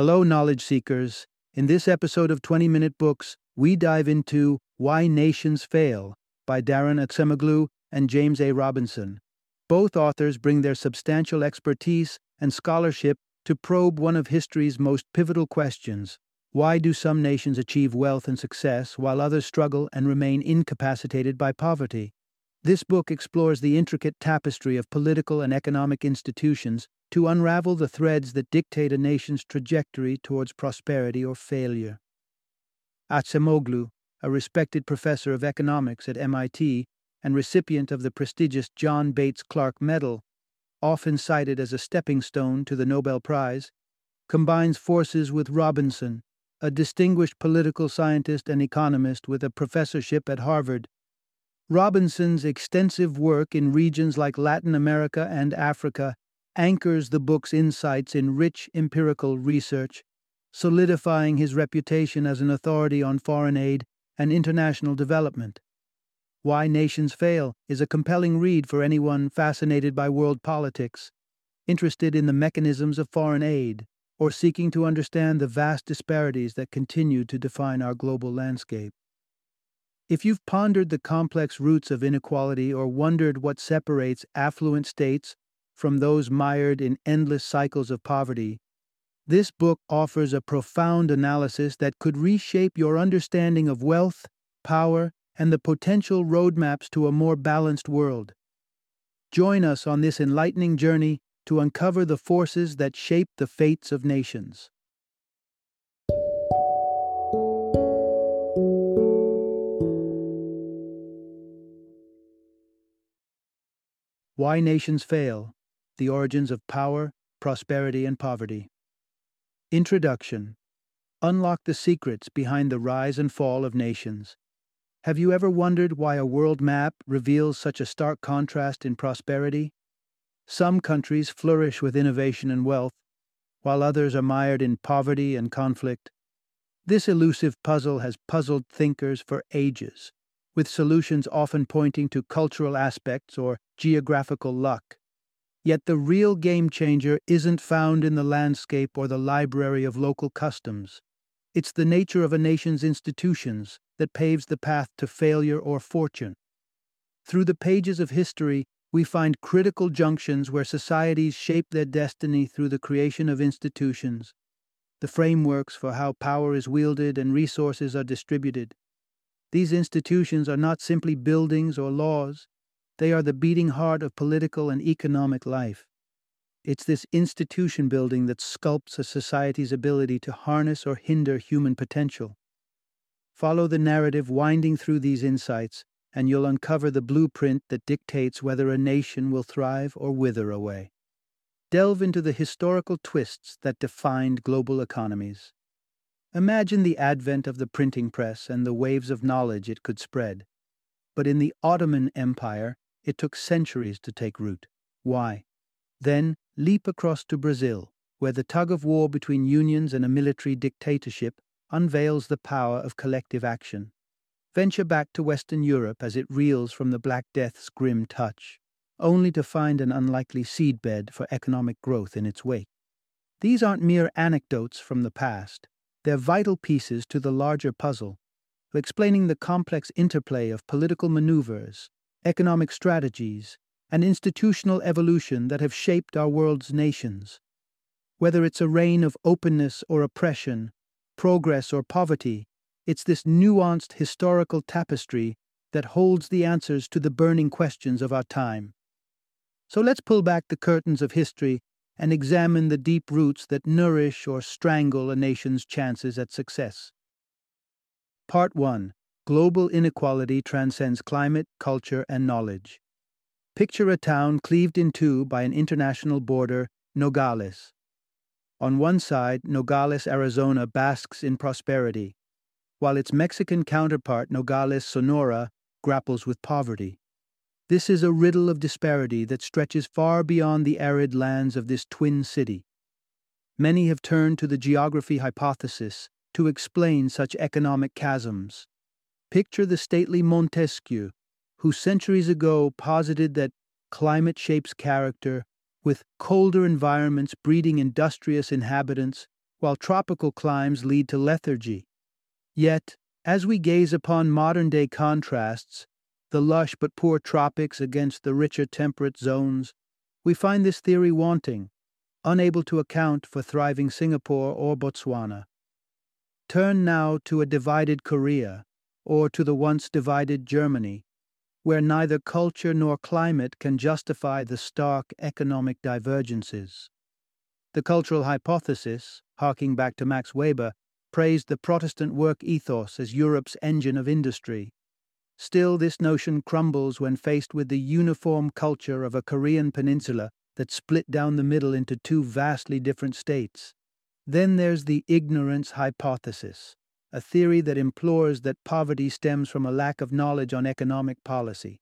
Hello, knowledge seekers. In this episode of 20 Minute Books, we dive into Why Nations Fail by Daron Acemoglu and James A. Robinson. Both authors bring their substantial expertise and scholarship to probe one of history's most pivotal questions why do some nations achieve wealth and success while others struggle and remain incapacitated by poverty? This book explores the intricate tapestry of political and economic institutions to unravel the threads that dictate a nation's trajectory towards prosperity or failure. Acemoglu, a respected professor of economics at MIT and recipient of the prestigious John Bates Clark Medal, often cited as a stepping stone to the Nobel Prize, combines forces with Robinson, a distinguished political scientist and economist with a professorship at Harvard. Robinson's extensive work in regions like Latin America and Africa anchors the book's insights in rich empirical research, solidifying his reputation as an authority on foreign aid and international development. Why Nations Fail is a compelling read for anyone fascinated by world politics, interested in the mechanisms of foreign aid, or seeking to understand the vast disparities that continue to define our global landscape. If you've pondered the complex roots of inequality or wondered what separates affluent states from those mired in endless cycles of poverty, this book offers a profound analysis that could reshape your understanding of wealth, power, and the potential roadmaps to a more balanced world. Join us on this enlightening journey to uncover the forces that shape the fates of nations. Why Nations Fail the origins of power, prosperity, and poverty. Introduction Unlock the secrets behind the rise and fall of nations. Have you ever wondered why a world map reveals such a stark contrast in prosperity? Some countries flourish with innovation and wealth, while others are mired in poverty and conflict. This elusive puzzle has puzzled thinkers for ages, with solutions often pointing to cultural aspects or geographical luck. Yet the real game changer isn't found in the landscape or the library of local customs. It's the nature of a nation's institutions that paves the path to failure or fortune. Through the pages of history, we find critical junctions where societies shape their destiny through the creation of institutions, the frameworks for how power is wielded and resources are distributed. These institutions are not simply buildings or laws, they are the beating heart of political and economic life. It's this institution building that sculpts a society's ability to harness or hinder human potential. Follow the narrative winding through these insights, and you'll uncover the blueprint that dictates whether a nation will thrive or wither away. Delve into the historical twists that defined global economies. Imagine the advent of the printing press and the waves of knowledge it could spread. But in the Ottoman Empire, it took centuries to take root. Why? Then leap across to Brazil, where the tug of war between unions and a military dictatorship unveils the power of collective action. Venture back to Western Europe as it reels from the Black Death's grim touch, only to find an unlikely seedbed for economic growth in its wake. These aren't mere anecdotes from the past, they're vital pieces to the larger puzzle, explaining the complex interplay of political maneuvers, economic strategies, and institutional evolution that have shaped our world's nations. Whether it's a reign of openness or oppression, progress or poverty, it's this nuanced historical tapestry that holds the answers to the burning questions of our time. So let's pull back the curtains of history and examine the deep roots that nourish or strangle a nation's chances at success. Part 1 Global inequality transcends climate, culture, and knowledge. Picture a town cleaved in two by an international border, Nogales. On one side, Nogales, Arizona basks in prosperity, while its Mexican counterpart, Nogales, Sonora, grapples with poverty. This is a riddle of disparity that stretches far beyond the arid lands of this twin city. Many have turned to the geography hypothesis to explain such economic chasms. Picture the stately Montesquieu, who centuries ago posited that climate shapes character, with colder environments breeding industrious inhabitants, while tropical climes lead to lethargy. Yet, as we gaze upon modern day contrasts, the lush but poor tropics against the richer temperate zones, we find this theory wanting, unable to account for thriving Singapore or Botswana. Turn now to a divided Korea, or to the once divided Germany, where neither culture nor climate can justify the stark economic divergences. The cultural hypothesis, harking back to Max Weber, praised the Protestant work ethos as Europe's engine of industry. Still, this notion crumbles when faced with the uniform culture of a Korean peninsula that split down the middle into two vastly different states. Then there's the ignorance hypothesis, a theory that implores that poverty stems from a lack of knowledge on economic policy.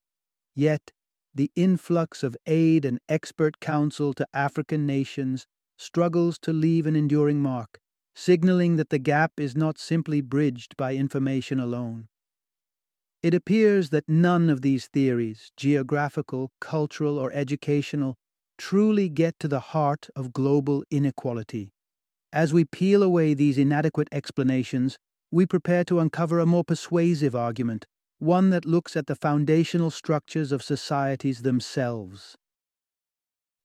Yet, the influx of aid and expert counsel to African nations struggles to leave an enduring mark, signaling that the gap is not simply bridged by information alone. It appears that none of these theories, geographical, cultural, or educational, truly get to the heart of global inequality. As we peel away these inadequate explanations, we prepare to uncover a more persuasive argument, one that looks at the foundational structures of societies themselves.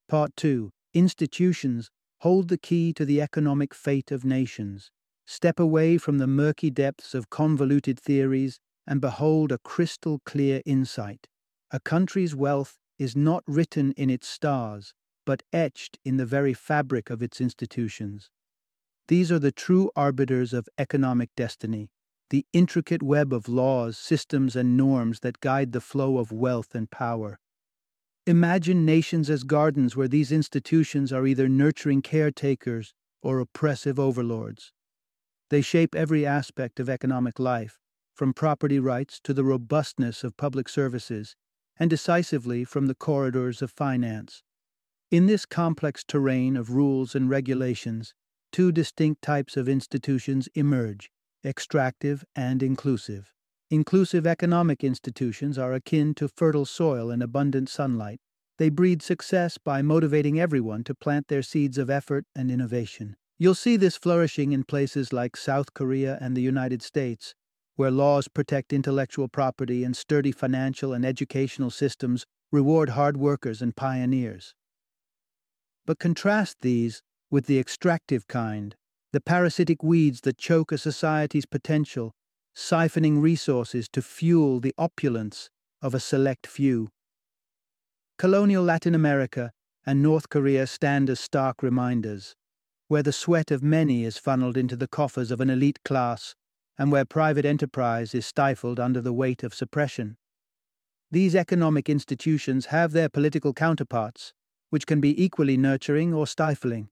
Part 2 Institutions hold the key to the economic fate of nations. Step away from the murky depths of convoluted theories and behold a crystal clear insight. A country's wealth is not written in its stars, but etched in the very fabric of its institutions. These are the true arbiters of economic destiny, the intricate web of laws, systems, and norms that guide the flow of wealth and power. Imagine nations as gardens where these institutions are either nurturing caretakers or oppressive overlords. They shape every aspect of economic life, from property rights to the robustness of public services, and decisively from the corridors of finance. In this complex terrain of rules and regulations, two distinct types of institutions emerge extractive and inclusive. Inclusive economic institutions are akin to fertile soil and abundant sunlight. They breed success by motivating everyone to plant their seeds of effort and innovation. You'll see this flourishing in places like South Korea and the United States, where laws protect intellectual property and sturdy financial and educational systems reward hard workers and pioneers. But contrast these with the extractive kind, the parasitic weeds that choke a society's potential, siphoning resources to fuel the opulence of a select few. Colonial Latin America and North Korea stand as stark reminders, where the sweat of many is funneled into the coffers of an elite class and where private enterprise is stifled under the weight of suppression. These economic institutions have their political counterparts, which can be equally nurturing or stifling.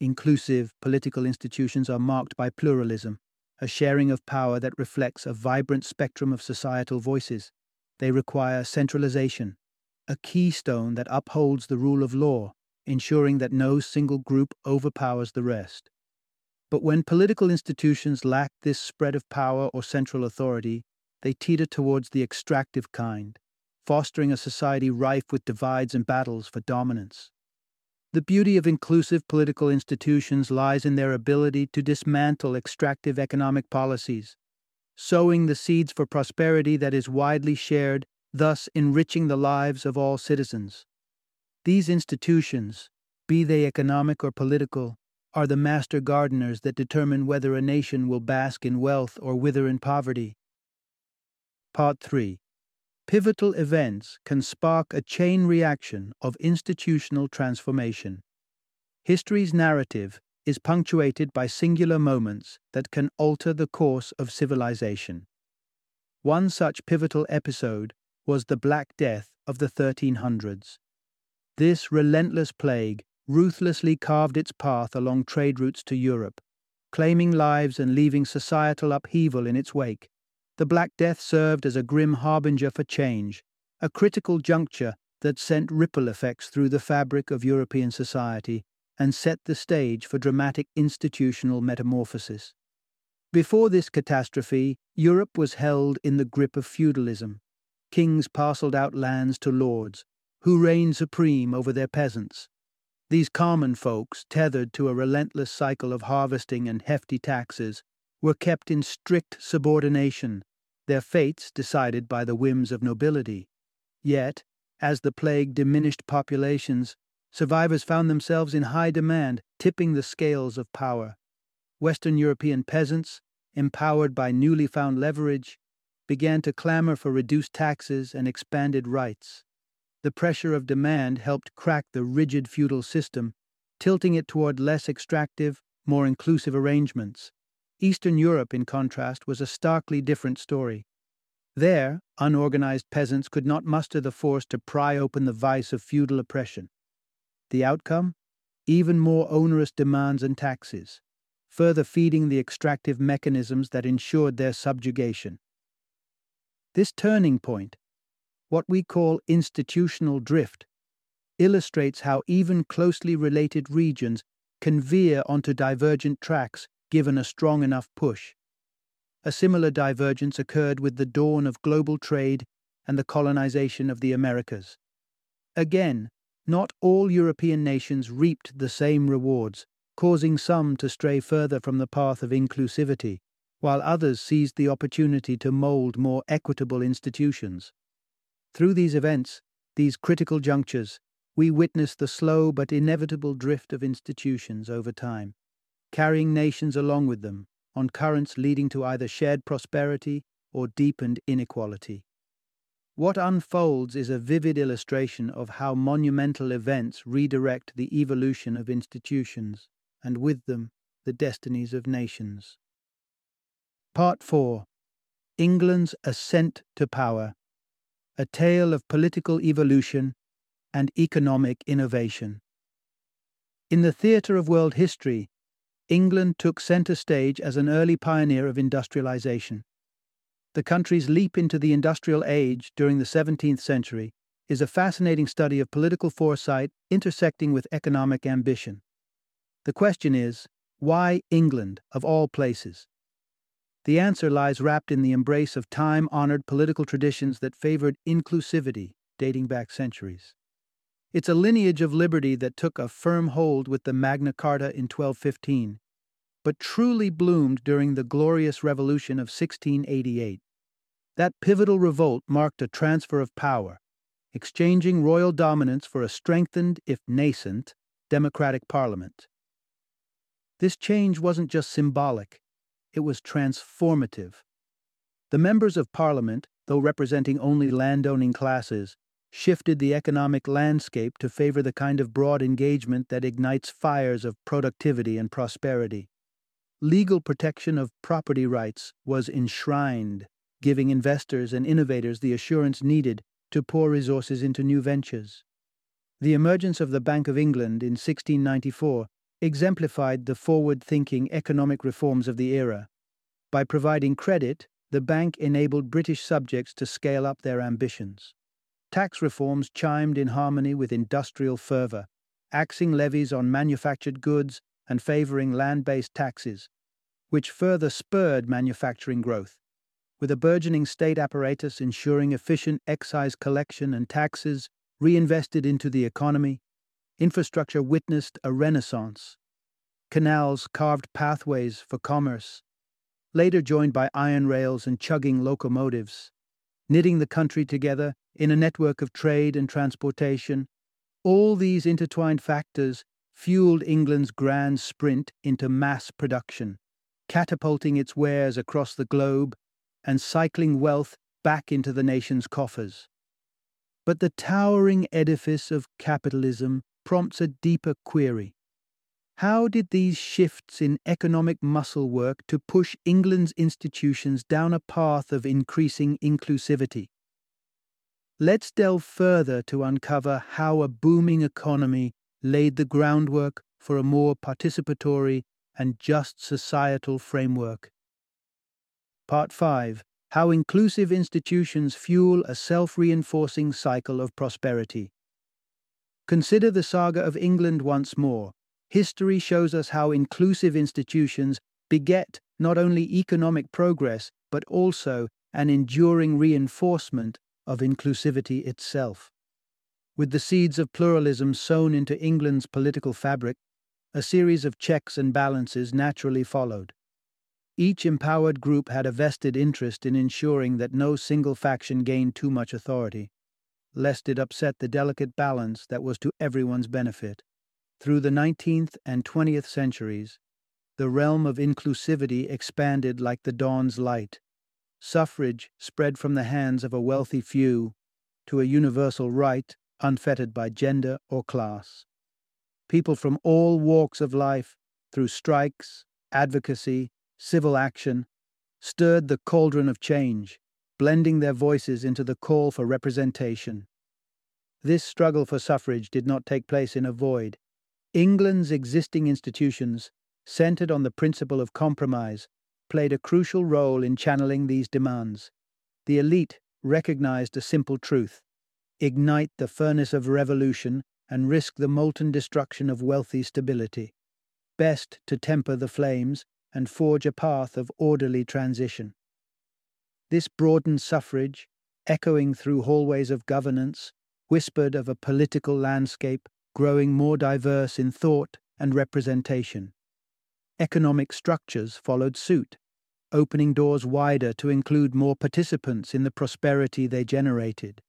Inclusive political institutions are marked by pluralism, a sharing of power that reflects a vibrant spectrum of societal voices. They require centralization, a keystone that upholds the rule of law, ensuring that no single group overpowers the rest. But when political institutions lack this spread of power or central authority, they teeter towards the extractive kind, fostering a society rife with divides and battles for dominance. The beauty of inclusive political institutions lies in their ability to dismantle extractive economic policies, sowing the seeds for prosperity that is widely shared, thus enriching the lives of all citizens. These institutions, be they economic or political, are the master gardeners that determine whether a nation will bask in wealth or wither in poverty. Part 3 pivotal events can spark a chain reaction of institutional transformation. History's narrative is punctuated by singular moments that can alter the course of civilization. One such pivotal episode was the Black Death of the 1300s. This relentless plague ruthlessly carved its path along trade routes to Europe, claiming lives and leaving societal upheaval in its wake. The Black Death served as a grim harbinger for change, a critical juncture that sent ripple effects through the fabric of European society and set the stage for dramatic institutional metamorphosis. Before this catastrophe, Europe was held in the grip of feudalism. Kings parcelled out lands to lords, who reigned supreme over their peasants. These common folks, tethered to a relentless cycle of harvesting and hefty taxes, were kept in strict subordination, their fates decided by the whims of nobility. Yet, as the plague diminished populations, survivors found themselves in high demand, tipping the scales of power. Western European peasants, empowered by newly found leverage, began to clamor for reduced taxes and expanded rights. The pressure of demand helped crack the rigid feudal system, tilting it toward less extractive, more inclusive arrangements. Eastern Europe, in contrast, was a starkly different story. There, unorganized peasants could not muster the force to pry open the vice of feudal oppression. The outcome? Even more onerous demands and taxes, further feeding the extractive mechanisms that ensured their subjugation. This turning point, what we call institutional drift, illustrates how even closely related regions can veer onto divergent tracks given a strong enough push. A similar divergence occurred with the dawn of global trade and the colonization of the Americas. Again, not all European nations reaped the same rewards, causing some to stray further from the path of inclusivity, while others seized the opportunity to mold more equitable institutions. Through these events, these critical junctures, we witness the slow but inevitable drift of institutions over time, carrying nations along with them on currents leading to either shared prosperity or deepened inequality. What unfolds is a vivid illustration of how monumental events redirect the evolution of institutions, and with them, the destinies of nations. Part 4 England's Ascent to Power A Tale of Political Evolution and Economic Innovation. In the theatre of world history, England took centre stage as an early pioneer of industrialization. The country's leap into the industrial age during the 17th century is a fascinating study of political foresight intersecting with economic ambition. The question is why England, of all places? The answer lies wrapped in the embrace of time honored political traditions that favored inclusivity dating back centuries. It's a lineage of liberty that took a firm hold with the Magna Carta in 1215, but truly bloomed during the Glorious Revolution of 1688. That pivotal revolt marked a transfer of power, exchanging royal dominance for a strengthened, if nascent, democratic parliament. This change wasn't just symbolic, it was transformative. The members of parliament, though representing only landowning classes, shifted the economic landscape to favor the kind of broad engagement that ignites fires of productivity and prosperity. Legal protection of property rights was enshrined giving investors and innovators the assurance needed to pour resources into new ventures. The emergence of the Bank of England in 1694 exemplified the forward thinking economic reforms of the era. By providing credit, the bank enabled British subjects to scale up their ambitions. Tax reforms chimed in harmony with industrial fervour, axing levies on manufactured goods and favouring land based taxes, which further spurred manufacturing growth with a burgeoning state apparatus ensuring efficient excise collection and taxes reinvested into the economy, infrastructure witnessed a renaissance. Canals carved pathways for commerce, later joined by iron rails and chugging locomotives, knitting the country together in a network of trade and transportation. All these intertwined factors fueled England's grand sprint into mass production, catapulting its wares across the globe and cycling wealth back into the nation's coffers. But the towering edifice of capitalism prompts a deeper query. How did these shifts in economic muscle work to push England's institutions down a path of increasing inclusivity? Let's delve further to uncover how a booming economy laid the groundwork for a more participatory and just societal framework. Part 5 How Inclusive Institutions Fuel a Self Reinforcing Cycle of Prosperity. Consider the saga of England once more. History shows us how inclusive institutions beget not only economic progress, but also an enduring reinforcement of inclusivity itself. With the seeds of pluralism sown into England's political fabric, a series of checks and balances naturally followed. Each empowered group had a vested interest in ensuring that no single faction gained too much authority, lest it upset the delicate balance that was to everyone's benefit. Through the 19th and 20th centuries, the realm of inclusivity expanded like the dawn's light. Suffrage spread from the hands of a wealthy few to a universal right unfettered by gender or class. People from all walks of life, through strikes, advocacy, civil action, stirred the cauldron of change, blending their voices into the call for representation. This struggle for suffrage did not take place in a void. England's existing institutions, centered on the principle of compromise, played a crucial role in channeling these demands. The elite recognized a simple truth ignite the furnace of revolution and risk the molten destruction of wealthy stability. Best to temper the flames and forge a path of orderly transition. This broadened suffrage, echoing through hallways of governance, whispered of a political landscape growing more diverse in thought and representation. Economic structures followed suit, opening doors wider to include more participants in the prosperity they generated.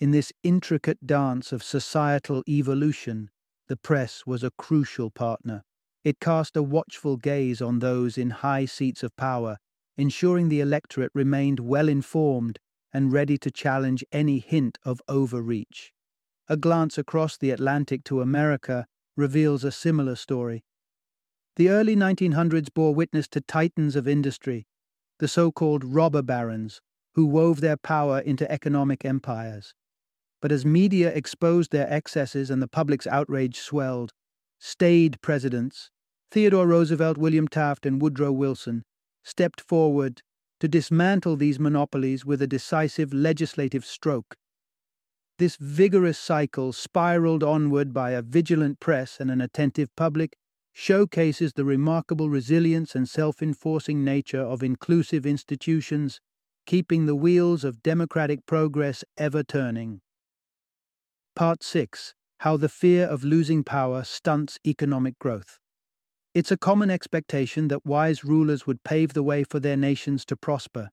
In this intricate dance of societal evolution, the press was a crucial partner. It cast a watchful gaze on those in high seats of power, ensuring the electorate remained well informed and ready to challenge any hint of overreach. A glance across the Atlantic to America reveals a similar story. The early 1900s bore witness to titans of industry, the so called robber barons, who wove their power into economic empires. But as media exposed their excesses and the public's outrage swelled, staid presidents, Theodore Roosevelt, William Taft, and Woodrow Wilson, stepped forward to dismantle these monopolies with a decisive legislative stroke. This vigorous cycle, spiraled onward by a vigilant press and an attentive public, showcases the remarkable resilience and self enforcing nature of inclusive institutions, keeping the wheels of democratic progress ever turning. Part 6 How the Fear of Losing Power Stunts Economic Growth. It's a common expectation that wise rulers would pave the way for their nations to prosper,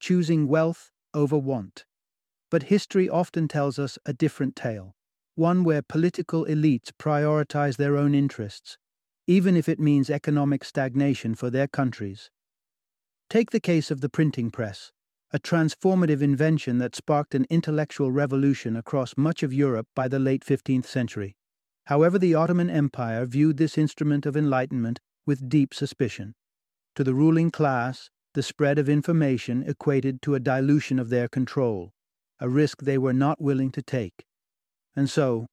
choosing wealth over want. But history often tells us a different tale, one where political elites prioritize their own interests, even if it means economic stagnation for their countries. Take the case of the printing press, a transformative invention that sparked an intellectual revolution across much of Europe by the late 15th century. However, the Ottoman Empire viewed this instrument of enlightenment with deep suspicion. To the ruling class, the spread of information equated to a dilution of their control, a risk they were not willing to take. And so,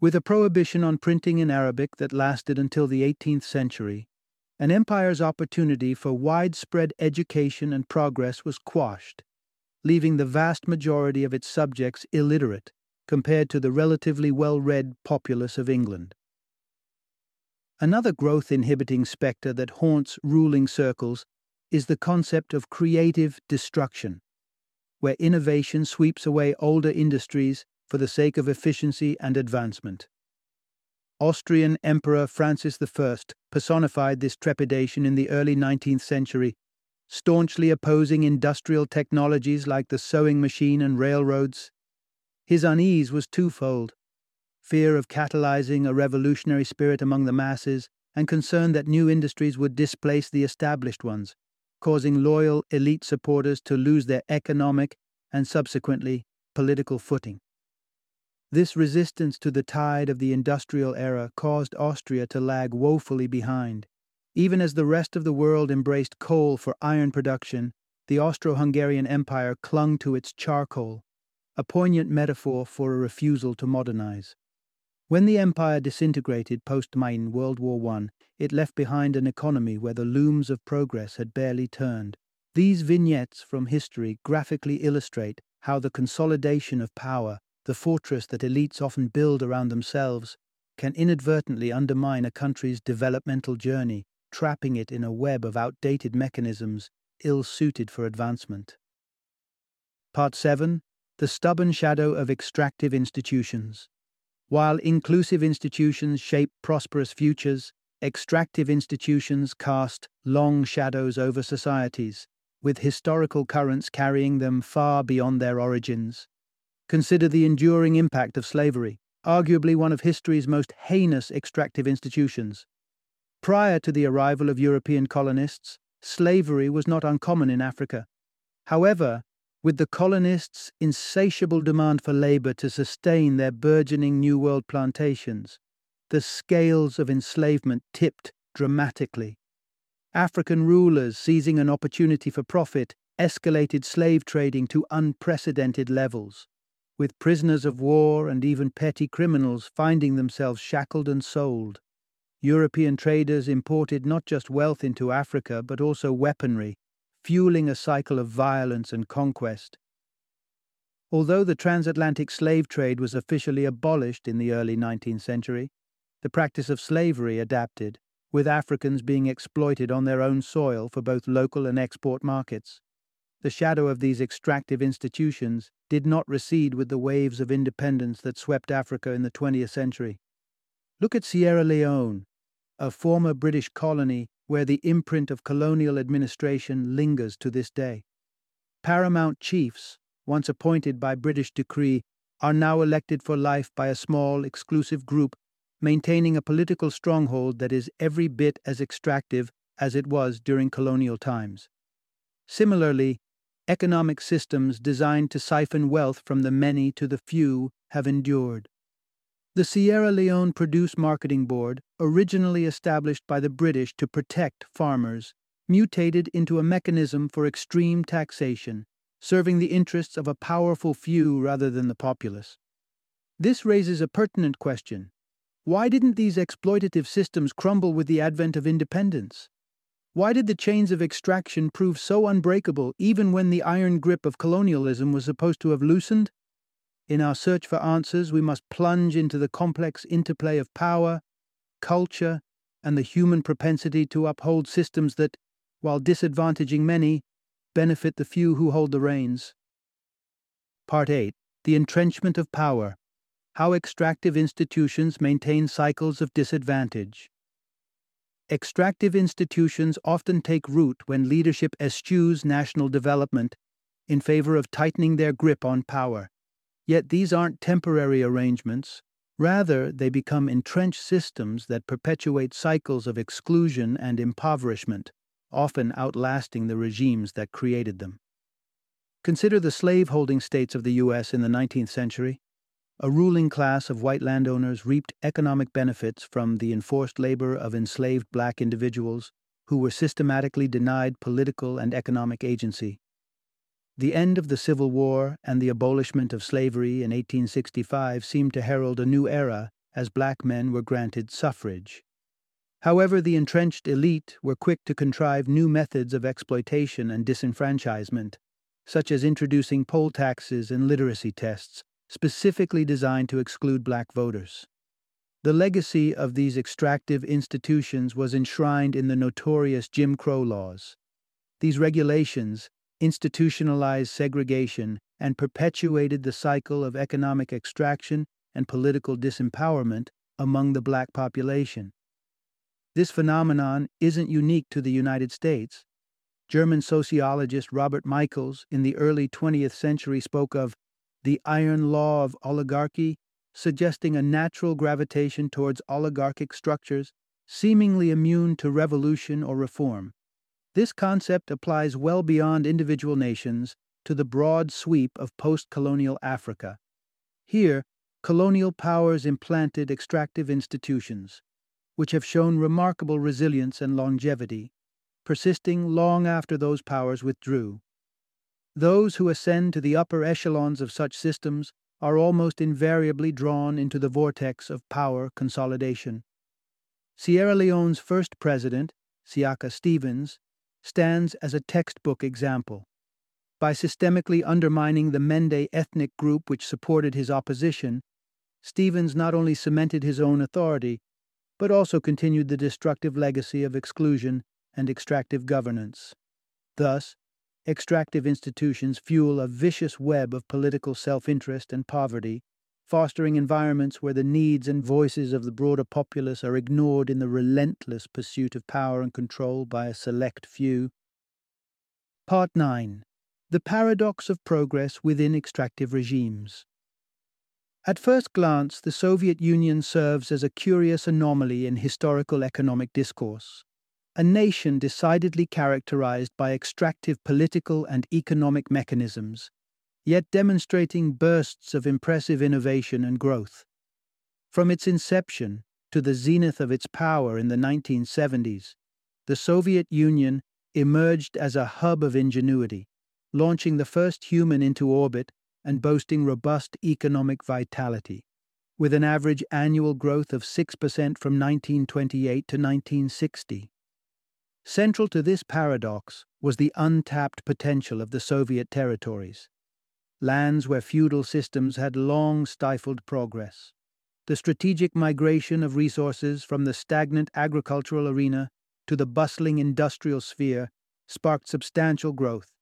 with a prohibition on printing in Arabic that lasted until the 18th century, an empire's opportunity for widespread education and progress was quashed, leaving the vast majority of its subjects illiterate compared to the relatively well read populace of England. Another growth inhibiting spectre that haunts ruling circles is the concept of creative destruction, where innovation sweeps away older industries for the sake of efficiency and advancement. Austrian Emperor Francis I personified this trepidation in the early 19th century, staunchly opposing industrial technologies like the sewing machine and railroads. His unease was twofold fear of catalyzing a revolutionary spirit among the masses and concern that new industries would displace the established ones, causing loyal elite supporters to lose their economic and subsequently political footing. This resistance to the tide of the industrial era caused Austria to lag woefully behind. Even as the rest of the world embraced coal for iron production, the Austro Hungarian Empire clung to its charcoal, a poignant metaphor for a refusal to modernize. When the empire disintegrated post Main World War I, it left behind an economy where the looms of progress had barely turned. These vignettes from history graphically illustrate how the consolidation of power the fortress that elites often build around themselves, can inadvertently undermine a country's developmental journey, trapping it in a web of outdated mechanisms ill suited for advancement. Part 7 the stubborn shadow of extractive institutions. While inclusive institutions shape prosperous futures, extractive institutions cast long shadows over societies, with historical currents carrying them far beyond their origins. Consider the enduring impact of slavery, arguably one of history's most heinous extractive institutions. Prior to the arrival of European colonists, slavery was not uncommon in Africa. However, with the colonists' insatiable demand for labor to sustain their burgeoning New World plantations, the scales of enslavement tipped dramatically. African rulers, seizing an opportunity for profit, escalated slave trading to unprecedented levels, with prisoners of war and even petty criminals finding themselves shackled and sold. European traders imported not just wealth into Africa, but also weaponry, fueling a cycle of violence and conquest. Although the transatlantic slave trade was officially abolished in the early 19th century, the practice of slavery adapted, with Africans being exploited on their own soil for both local and export markets. The shadow of these extractive institutions did not recede with the waves of independence that swept Africa in the 20th century. Look at Sierra Leone, a former British colony where the imprint of colonial administration lingers to this day. Paramount chiefs, once appointed by British decree, are now elected for life by a small, exclusive group, maintaining a political stronghold that is every bit as extractive as it was during colonial times. Similarly, economic systems designed to siphon wealth from the many to the few have endured. The Sierra Leone Produce Marketing Board, originally established by the British to protect farmers, mutated into a mechanism for extreme taxation, serving the interests of a powerful few rather than the populace. This raises a pertinent question. Why didn't these exploitative systems crumble with the advent of independence? Why did the chains of extraction prove so unbreakable even when the iron grip of colonialism was supposed to have loosened? In our search for answers, we must plunge into the complex interplay of power, culture, and the human propensity to uphold systems that, while disadvantaging many, benefit the few who hold the reins. Part 8 The Entrenchment of Power How Extractive Institutions Maintain Cycles of Disadvantage. Extractive institutions often take root when leadership eschews national development in favor of tightening their grip on power. Yet these aren't temporary arrangements. Rather, they become entrenched systems that perpetuate cycles of exclusion and impoverishment, often outlasting the regimes that created them. Consider the slave-holding states of the U.S. in the 19th century. A ruling class of white landowners reaped economic benefits from the enforced labor of enslaved black individuals who were systematically denied political and economic agency. The end of the Civil War and the abolishment of slavery in 1865 seemed to herald a new era as black men were granted suffrage. However, the entrenched elite were quick to contrive new methods of exploitation and disenfranchisement, such as introducing poll taxes and literacy tests, specifically designed to exclude black voters. The legacy of these extractive institutions was enshrined in the notorious Jim Crow laws. These regulations, institutionalized segregation, and perpetuated the cycle of economic extraction and political disempowerment among the black population. This phenomenon isn't unique to the United States. German sociologist Robert Michels in the early 20th century spoke of the iron law of oligarchy, suggesting a natural gravitation towards oligarchic structures seemingly immune to revolution or reform. This concept applies well beyond individual nations to the broad sweep of post colonial Africa. Here, colonial powers implanted extractive institutions, which have shown remarkable resilience and longevity, persisting long after those powers withdrew. Those who ascend to the upper echelons of such systems are almost invariably drawn into the vortex of power consolidation. Sierra Leone's first president, Siaka Stevens, stands as a textbook example. By systemically undermining the Mende ethnic group which supported his opposition, Stevens not only cemented his own authority, but also continued the destructive legacy of exclusion and extractive governance. Thus, extractive institutions fuel a vicious web of political self interest and poverty, fostering environments where the needs and voices of the broader populace are ignored in the relentless pursuit of power and control by a select few. Part 9 The Paradox of Progress Within Extractive Regimes. At first glance, the Soviet Union serves as a curious anomaly in historical economic discourse. A nation decidedly characterized by extractive political and economic mechanisms, yet demonstrating bursts of impressive innovation and growth. From its inception to the zenith of its power in the 1970s, the Soviet Union emerged as a hub of ingenuity, launching the first human into orbit and boasting robust economic vitality, with an average annual growth of 6% from 1928 to 1960. Central to this paradox was the untapped potential of the Soviet territories, lands where feudal systems had long stifled progress. The strategic migration of resources from the stagnant agricultural arena to the bustling industrial sphere sparked substantial growth,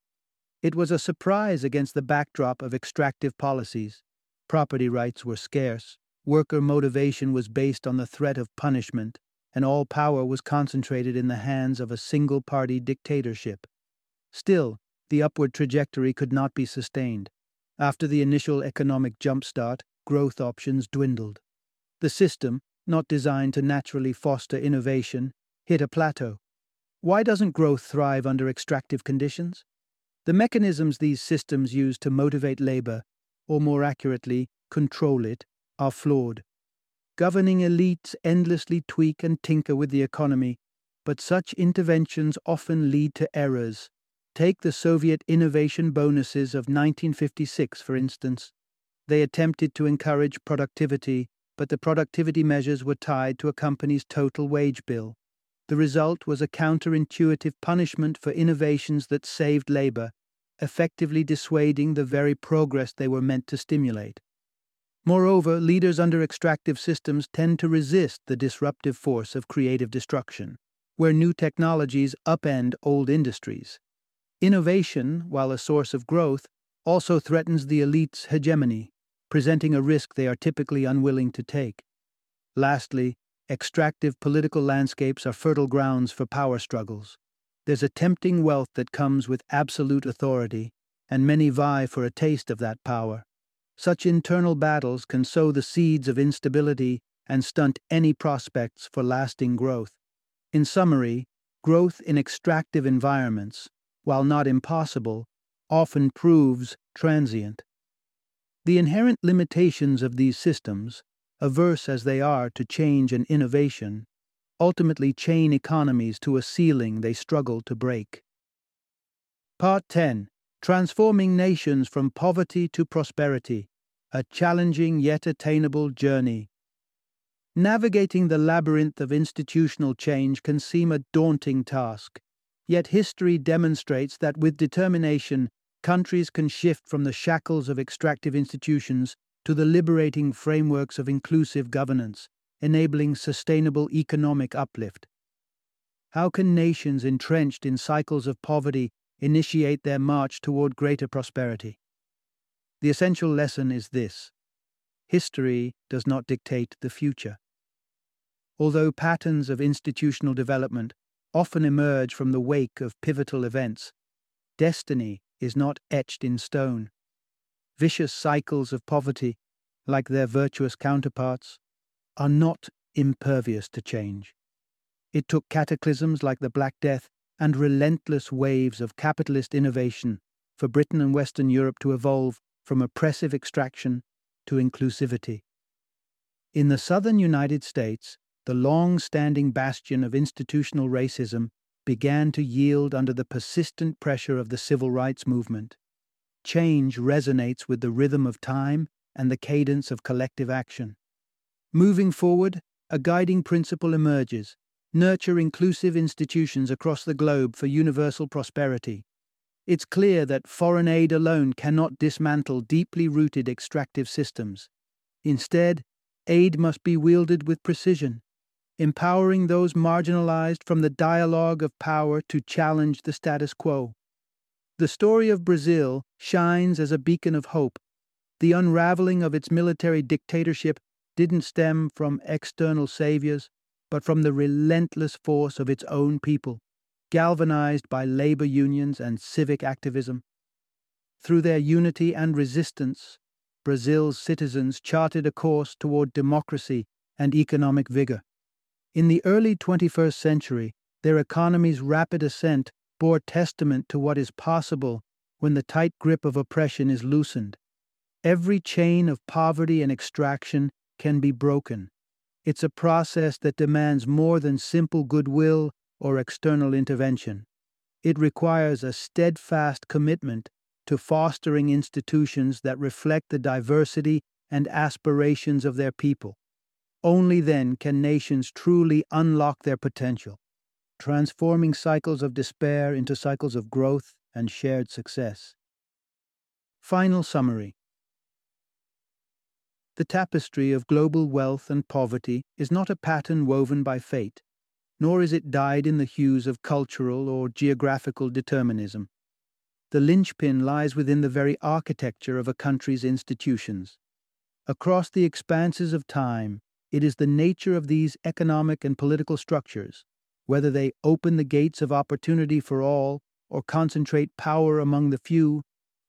it was a surprise against the backdrop of extractive policies. Property rights were scarce, worker motivation was based on the threat of punishment, and all power was concentrated in the hands of a single party dictatorship. Still, the upward trajectory could not be sustained. After the initial economic jumpstart, growth options dwindled. The system, not designed to naturally foster innovation, hit a plateau. Why doesn't growth thrive under extractive conditions? The mechanisms these systems use to motivate labor, or more accurately, control it, are flawed. Governing elites endlessly tweak and tinker with the economy, but such interventions often lead to errors. Take the Soviet innovation bonuses of 1956, for instance. They attempted to encourage productivity, but the productivity measures were tied to a company's total wage bill. The result was a counterintuitive punishment for innovations that saved labor effectively dissuading the very progress they were meant to stimulate. Moreover, leaders under extractive systems tend to resist the disruptive force of creative destruction, where new technologies upend old industries. Innovation, while a source of growth, also threatens the elite's hegemony, presenting a risk they are typically unwilling to take. Lastly, extractive political landscapes are fertile grounds for power struggles. There's a tempting wealth that comes with absolute authority, and many vie for a taste of that power. Such internal battles can sow the seeds of instability and stunt any prospects for lasting growth. In summary, growth in extractive environments, while not impossible, often proves transient. The inherent limitations of these systems, averse as they are to change and innovation, ultimately chain economies to a ceiling they struggle to break. Part 10 Transforming Nations from Poverty to Prosperity A Challenging Yet Attainable Journey. Navigating the labyrinth of institutional change can seem a daunting task, yet history demonstrates that with determination, countries can shift from the shackles of extractive institutions to the liberating frameworks of inclusive governance enabling sustainable economic uplift? How can nations entrenched in cycles of poverty initiate their march toward greater prosperity? The essential lesson is this history does not dictate the future. Although patterns of institutional development often emerge from the wake of pivotal events, destiny is not etched in stone. Vicious cycles of poverty, like their virtuous counterparts, are not impervious to change. It took cataclysms like the Black Death and relentless waves of capitalist innovation for Britain and Western Europe to evolve from oppressive extraction to inclusivity. In the southern United States, the long standing bastion of institutional racism began to yield under the persistent pressure of the civil rights movement. Change resonates with the rhythm of time and the cadence of collective action. Moving forward, a guiding principle emerges nurture inclusive institutions across the globe for universal prosperity. It's clear that foreign aid alone cannot dismantle deeply rooted extractive systems. Instead, aid must be wielded with precision, empowering those marginalized from the dialogue of power to challenge the status quo. The story of Brazil shines as a beacon of hope. The unraveling of its military dictatorship didn't stem from external saviors, but from the relentless force of its own people, galvanized by labor unions and civic activism. Through their unity and resistance, Brazil's citizens charted a course toward democracy and economic vigor. In the early 21st century, their economy's rapid ascent bore testament to what is possible when the tight grip of oppression is loosened. Every chain of poverty and extraction can be broken. It's a process that demands more than simple goodwill or external intervention. It requires a steadfast commitment to fostering institutions that reflect the diversity and aspirations of their people. Only then can nations truly unlock their potential, transforming cycles of despair into cycles of growth and shared success. Final summary the tapestry of global wealth and poverty is not a pattern woven by fate, nor is it dyed in the hues of cultural or geographical determinism. The linchpin lies within the very architecture of a country's institutions. Across the expanses of time, it is the nature of these economic and political structures, whether they open the gates of opportunity for all or concentrate power among the few,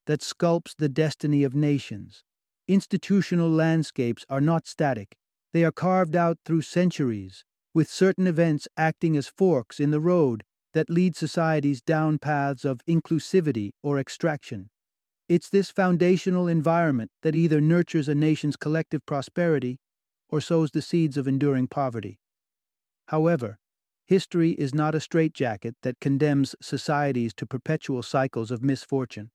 that sculpts the destiny of nations Institutional landscapes are not static, they are carved out through centuries, with certain events acting as forks in the road that lead societies down paths of inclusivity or extraction. It's this foundational environment that either nurtures a nation's collective prosperity or sows the seeds of enduring poverty. However, history is not a straitjacket that condemns societies to perpetual cycles of misfortune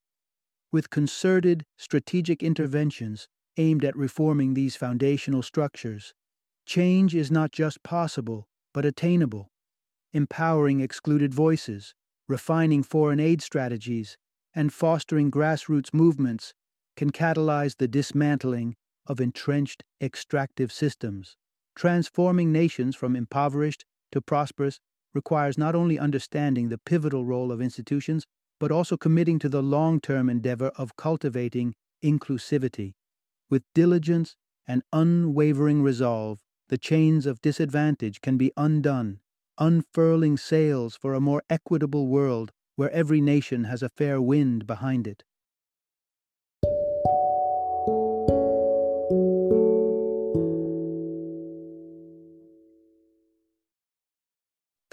with concerted, strategic interventions aimed at reforming these foundational structures. Change is not just possible, but attainable. Empowering excluded voices, refining foreign aid strategies, and fostering grassroots movements can catalyze the dismantling of entrenched extractive systems. Transforming nations from impoverished to prosperous requires not only understanding the pivotal role of institutions, but also committing to the long term endeavor of cultivating inclusivity. With diligence and unwavering resolve, the chains of disadvantage can be undone, unfurling sails for a more equitable world where every nation has a fair wind behind it.